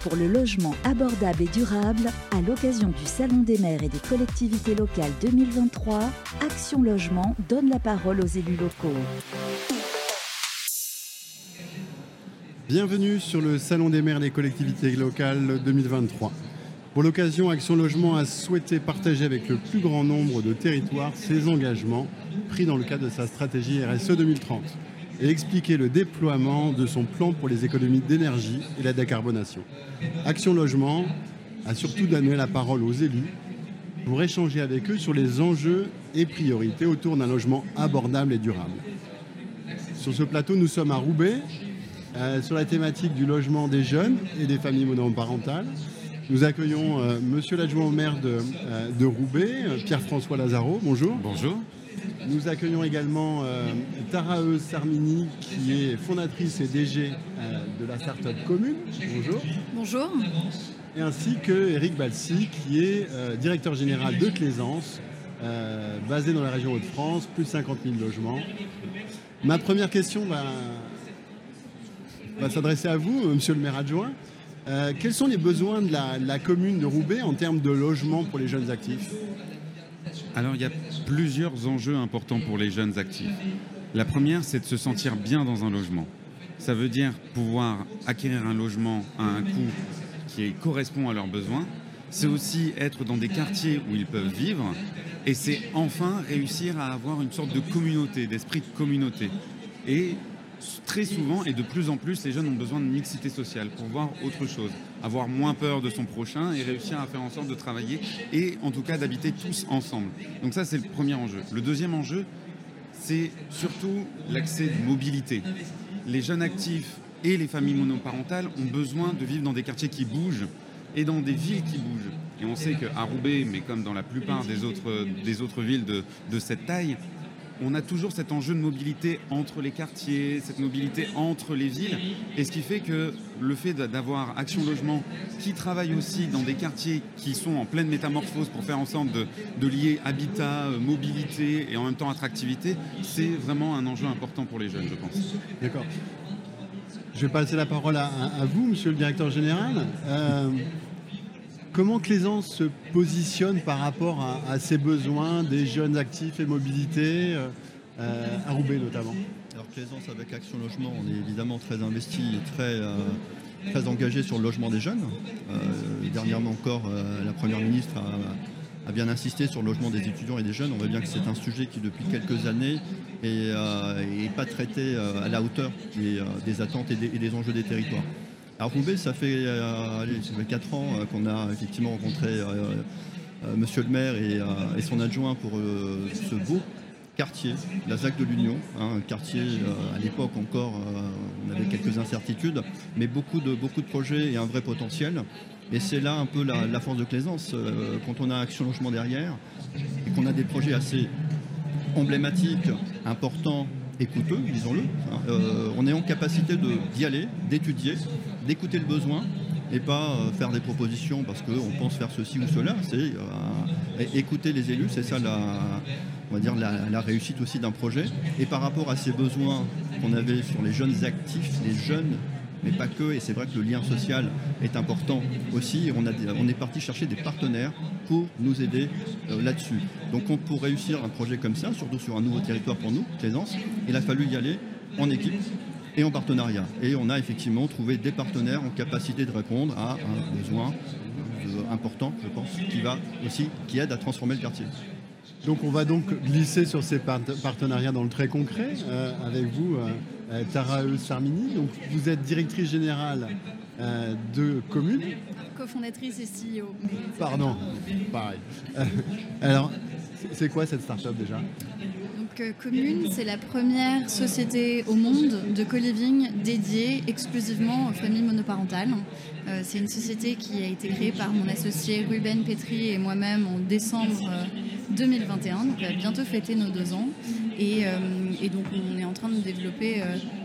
pour le logement abordable et durable à l'occasion du Salon des maires et des collectivités locales 2023. Action Logement donne la parole aux élus locaux. Bienvenue sur le Salon des maires et des collectivités locales 2023. Pour l'occasion, Action Logement a souhaité partager avec le plus grand nombre de territoires ses engagements pris dans le cadre de sa stratégie RSE 2030 et expliquer le déploiement de son plan pour les économies d'énergie et la décarbonation. Action Logement a surtout donné la parole aux élus pour échanger avec eux sur les enjeux et priorités autour d'un logement abordable et durable. Sur ce plateau, nous sommes à Roubaix, euh, sur la thématique du logement des jeunes et des familles monoparentales. Nous accueillons euh, monsieur l'adjoint au maire de, euh, de Roubaix, Pierre-François Lazaro. Bonjour. Bonjour. Nous accueillons également euh, Taraeuse Sarmini, qui est fondatrice et DG euh, de la start-up commune. Bonjour. Bonjour. Et ainsi que Eric Balsi, qui est euh, directeur général de Claisance, euh, basé dans la région Hauts-de-France, plus de 50 000 logements. Ma première question va, va s'adresser à vous, monsieur le maire adjoint. Quels sont les besoins de la, la commune de Roubaix en termes de logement pour les jeunes actifs? Alors, il y a plusieurs enjeux importants pour les jeunes actifs. La première, c'est de se sentir bien dans un logement. Ça veut dire pouvoir acquérir un logement à un coût qui correspond à leurs besoins. C'est aussi être dans des quartiers où ils peuvent vivre. Et c'est enfin réussir à avoir une sorte de communauté, d'esprit de communauté. Très souvent et de plus en plus, les jeunes ont besoin de mixité sociale pour voir autre chose, avoir moins peur de son prochain et réussir à faire en sorte de travailler et en tout cas d'habiter tous ensemble. Donc ça, c'est le premier enjeu. Le deuxième enjeu, c'est surtout l'accès de mobilité. Les jeunes actifs et les familles monoparentales ont besoin de vivre dans des quartiers qui bougent et dans des villes qui bougent. Et on sait qu'à Roubaix, mais comme dans la plupart des autres, des autres villes de, de cette taille, on a toujours cet enjeu de mobilité entre les quartiers, cette mobilité entre les villes. Et ce qui fait que le fait d'avoir Action Logement qui travaille aussi dans des quartiers qui sont en pleine métamorphose pour faire en sorte de, de lier habitat, euh, mobilité et en même temps attractivité, c'est vraiment un enjeu important pour les jeunes, je pense. D'accord. Je vais passer la parole à vous, monsieur le directeur général. Euh, comment Claisance se positionne par rapport à, à ses besoins des jeunes actifs et mobilité, euh, euh, à Roubaix notamment Alors Claisance avec Action Logement, on est évidemment très investi et très, euh, engagé sur le logement des jeunes. Dernièrement encore, la Première ministre a, bien insisté sur le logement des étudiants et des jeunes. On voit bien que c'est un sujet qui depuis quelques années n'est pas traité à la hauteur des, attentes et des enjeux des territoires. Alors Roubaix, ça fait, euh, ça fait 4 ans euh, qu'on a effectivement rencontré euh, Monsieur le maire et, son adjoint pour ce beau quartier, la ZAC de l'Union, hein, un quartier à l'époque encore, on avait quelques incertitudes, mais beaucoup de, projets et un vrai potentiel. Et c'est là un peu la, force de Claisance, euh, quand on a Action Logement derrière et qu'on a des projets assez emblématiques, importants et coûteux, disons-le. hein, on est en capacité d'y aller, d'étudier, d'écouter le besoin et pas euh, faire des propositions parce qu'on pense faire ceci ou cela. C'est euh, écouter les élus, c'est ça la, on dire la, réussite aussi d'un projet. Et par rapport à ces besoins qu'on avait sur les jeunes actifs, les jeunes mais pas que, et c'est vrai que le lien social est important aussi. On, on est parti chercher des partenaires pour nous aider euh, là-dessus. Donc on- pour réussir un projet comme ça, surtout sur un nouveau territoire pour nous, Plaisance, il a fallu y aller en équipe et en partenariat. Et on a effectivement trouvé des partenaires en capacité de répondre à un besoin euh, important, je pense, qui va aussi, qui aide à transformer le quartier. Donc on va donc glisser sur ces part- partenariats dans le très concret euh, avec vous, euh, euh, Tara Sarmini. Donc vous êtes directrice générale euh, de commune. cofondatrice et CEO. Pardon, pareil. Alors, c'est quoi cette start-up déjà? Euh, Commune, c'est la première société au monde de co-living dédiée exclusivement aux familles monoparentales. Euh, c'est une société qui a été créée par mon associé Ruben Petri et moi-même en décembre euh, 2021. Donc on va bientôt fêter nos deux ans. Et, euh, donc on est en train de développer euh, euh,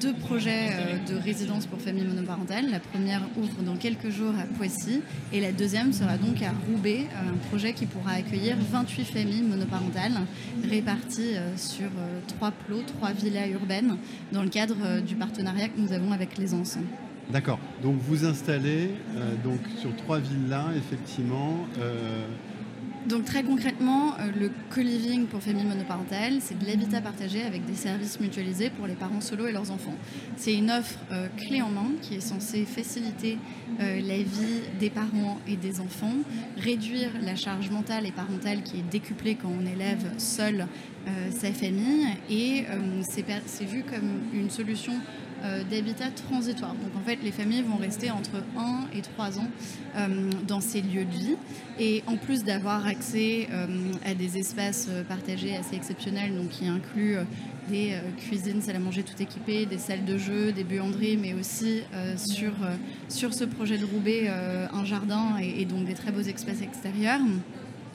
deux projets euh, de résidence pour familles monoparentales. La première ouvre dans quelques jours à Poissy et la deuxième sera donc à Roubaix, euh, un projet qui pourra accueillir 28 familles monoparentales réparties euh, sur euh, trois plots, trois villas urbaines dans le cadre euh, du partenariat que nous avons avec les Anciens. D'accord. Donc vous installez donc sur trois villas, effectivement. Donc très concrètement, euh, le co-living pour familles monoparentales, c'est de l'habitat partagé avec des services mutualisés pour les parents solo et leurs enfants. C'est une offre euh, clé en main qui est censée faciliter euh, la vie des parents et des enfants, réduire la charge mentale et parentale qui est décuplée quand on élève seul sa famille et c'est vu comme une solution d'habitat transitoire. Donc en fait, les familles vont rester entre 1 et 3 ans euh, dans ces lieux de vie. Et en plus d'avoir accès euh, à des espaces partagés assez exceptionnels, donc qui incluent des cuisines, salles à manger tout équipées, des salles de jeu, des buanderies, mais aussi sur, sur ce projet de Roubaix, un jardin et, donc des très beaux espaces extérieurs.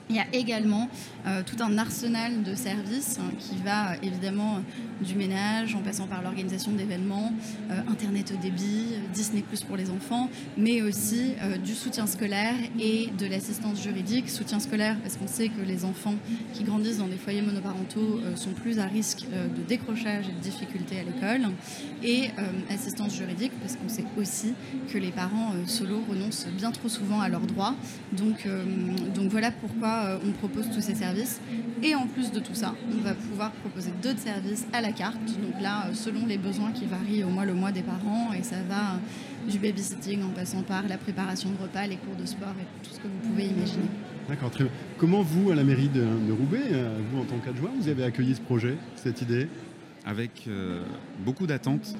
Il y a également euh, tout un arsenal de services hein, qui va euh, évidemment du ménage en passant par l'organisation d'événements, euh, Internet au débit, Disney Plus pour les enfants, mais aussi du soutien scolaire et de l'assistance juridique. Soutien scolaire parce qu'on sait que les enfants qui grandissent dans des foyers monoparentaux sont plus à risque de décrochage et de difficultés à l'école. Et assistance juridique parce qu'on sait aussi que les parents solo renoncent bien trop souvent à leurs droits. Donc, donc voilà pourquoi euh, on propose tous ces services. Et en plus de tout ça, on va pouvoir proposer d'autres services à la carte. Donc là, euh, selon les besoins qui varient au mois le mois des parents, et ça va euh, du babysitting en passant par la préparation de repas, les cours de sport et tout ce que vous pouvez imaginer. D'accord, très bien. Comment vous, à la mairie de, Roubaix, vous en tant qu'adjoint, vous avez accueilli ce projet, cette idée? Avec beaucoup d'attentes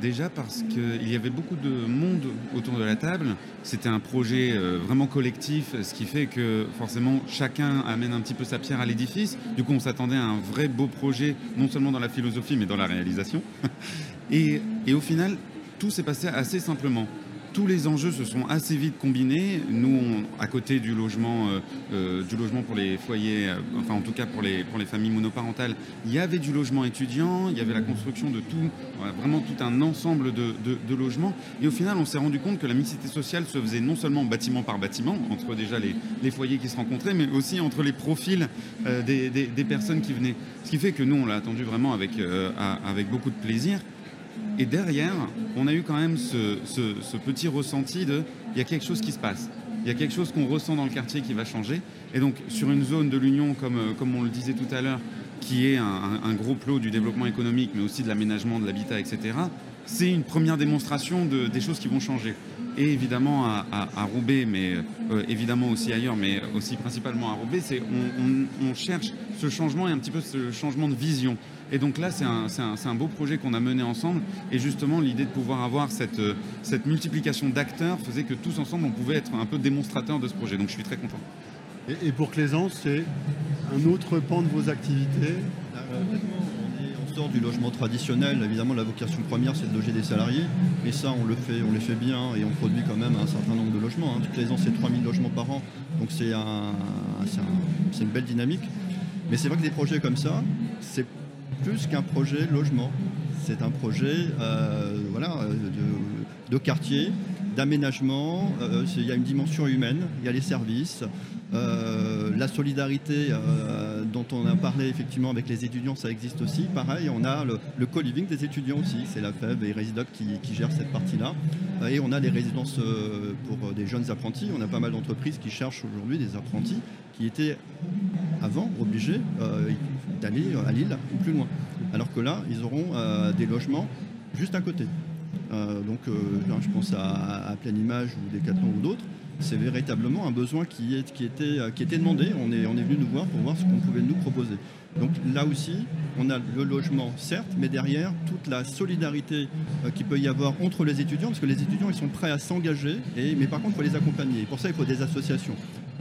Déjà parce qu'il y avait beaucoup de monde autour de la table. C'était un projet euh, vraiment collectif, ce qui fait que forcément chacun amène un petit peu sa pierre à l'édifice. Du coup, on s'attendait à un vrai beau projet, non seulement dans la philosophie, mais dans la réalisation. Et, et au final, tout s'est passé assez simplement tous les enjeux se sont assez vite combinés. Nous, à côté du logement, euh, euh, du logement pour les foyers, euh, enfin en tout cas pour les, familles monoparentales, il y avait du logement étudiant, il y avait la construction de tout, vraiment tout un ensemble de, logements. Et au final, on s'est rendu compte que la mixité sociale se faisait non seulement bâtiment par bâtiment, entre déjà les, foyers qui se rencontraient, mais aussi entre les profils des, personnes qui venaient. Ce qui fait que nous, on l'a attendu vraiment avec, avec beaucoup de plaisir. Et derrière, on a eu quand même ce, petit ressenti de il y a quelque chose qui se passe. Il y a quelque chose qu'on ressent dans le quartier qui va changer. Et donc, sur une zone de l'Union, comme, euh, on le disait tout à l'heure, qui est un, gros plot du développement économique, mais aussi de l'aménagement, de l'habitat, etc., c'est une première démonstration de, des choses qui vont changer. Et évidemment à, Roubaix, mais euh, évidemment aussi ailleurs, mais aussi principalement à Roubaix, c'est on, on, cherche ce changement et un petit peu ce changement de vision. Et donc là, c'est un, beau projet qu'on a mené ensemble. Et justement, l'idée de pouvoir avoir cette, euh, cette multiplication d'acteurs faisait que tous ensemble, on pouvait être un peu démonstrateurs de ce projet. Donc je suis très content. Et, pour Claisance, c'est un autre pan de vos activités? On du logement traditionnel. Évidemment, la vocation première, c'est de loger des salariés. Et ça, on le fait, on les fait bien et on produit quand même un certain nombre de logements. Hein. Toutes les ans, c'est 3000 logements par an. Donc c'est un, une belle dynamique. Mais c'est vrai que des projets comme ça, c'est plus qu'un projet logement. C'est un projet euh, voilà, de, quartier, d'aménagement. Euh, il y a une dimension humaine, il y a les services. Euh, la solidarité dont on a parlé effectivement avec les étudiants, ça existe aussi. Pareil, on a le, co-living des étudiants aussi. C'est la FEB et Residoc qui, qui gèrent cette partie-là. Et on a des résidences pour des jeunes apprentis. On a pas mal d'entreprises qui cherchent aujourd'hui des apprentis qui étaient avant obligés d'aller à Lille ou plus loin. Alors que là, ils auront euh, des logements juste à côté. Euh, donc, euh, je pense à, Pleine Image ou Decathlon ou d'autres. C'est véritablement un besoin qui, qui, était, demandé. On est, venu nous voir pour voir ce qu'on pouvait nous proposer. Donc là aussi, on a le logement, certes, mais derrière, toute la solidarité qu'il peut y avoir entre les étudiants, parce que les étudiants, ils sont prêts à s'engager, mais par contre, il faut les accompagner. pour ça, il faut des associations.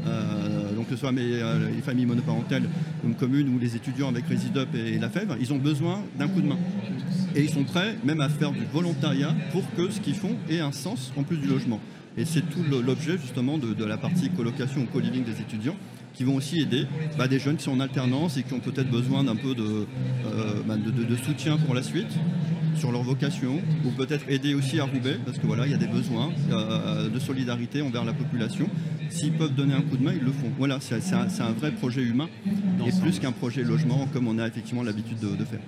Euh, donc que ce soit euh, les familles monoparentales comme communes ou les étudiants avec Residup et la FEV, ils ont besoin d'un coup de main. Et ils sont prêts même à faire du volontariat pour que ce qu'ils font ait un sens en plus du logement. Et c'est tout l'objet justement de, la partie colocation ou co-living des étudiants qui vont aussi aider bah, des jeunes qui sont en alternance et qui ont peut-être besoin d'un peu de, euh, bah, de, soutien pour la suite sur leur vocation, ou peut-être aider aussi à Roubaix, parce que voilà, il y a des besoins de solidarité envers la population. S'ils peuvent donner un coup de main, ils le font. Voilà, c'est un, vrai projet humain et plus qu'un projet logement comme on a effectivement l'habitude de, faire.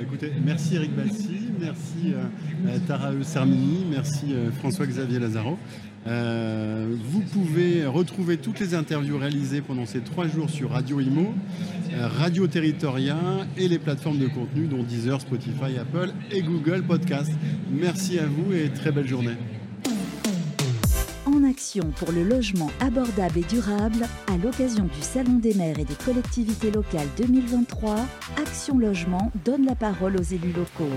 Écoutez, merci Eric Bassi, merci euh, Tara Sermini, merci François-Xavier Lazaro. Euh, vous pouvez retrouver toutes les interviews réalisées pendant ces trois jours sur Radio Imo, euh, Radio Territoria et les plateformes de contenu dont Deezer, Spotify, Apple et Google Podcast. Merci à vous et très belle journée. Action pour le logement abordable et durable, à l'occasion du Salon des maires et des collectivités locales 2023, Action Logement donne la parole aux élus locaux.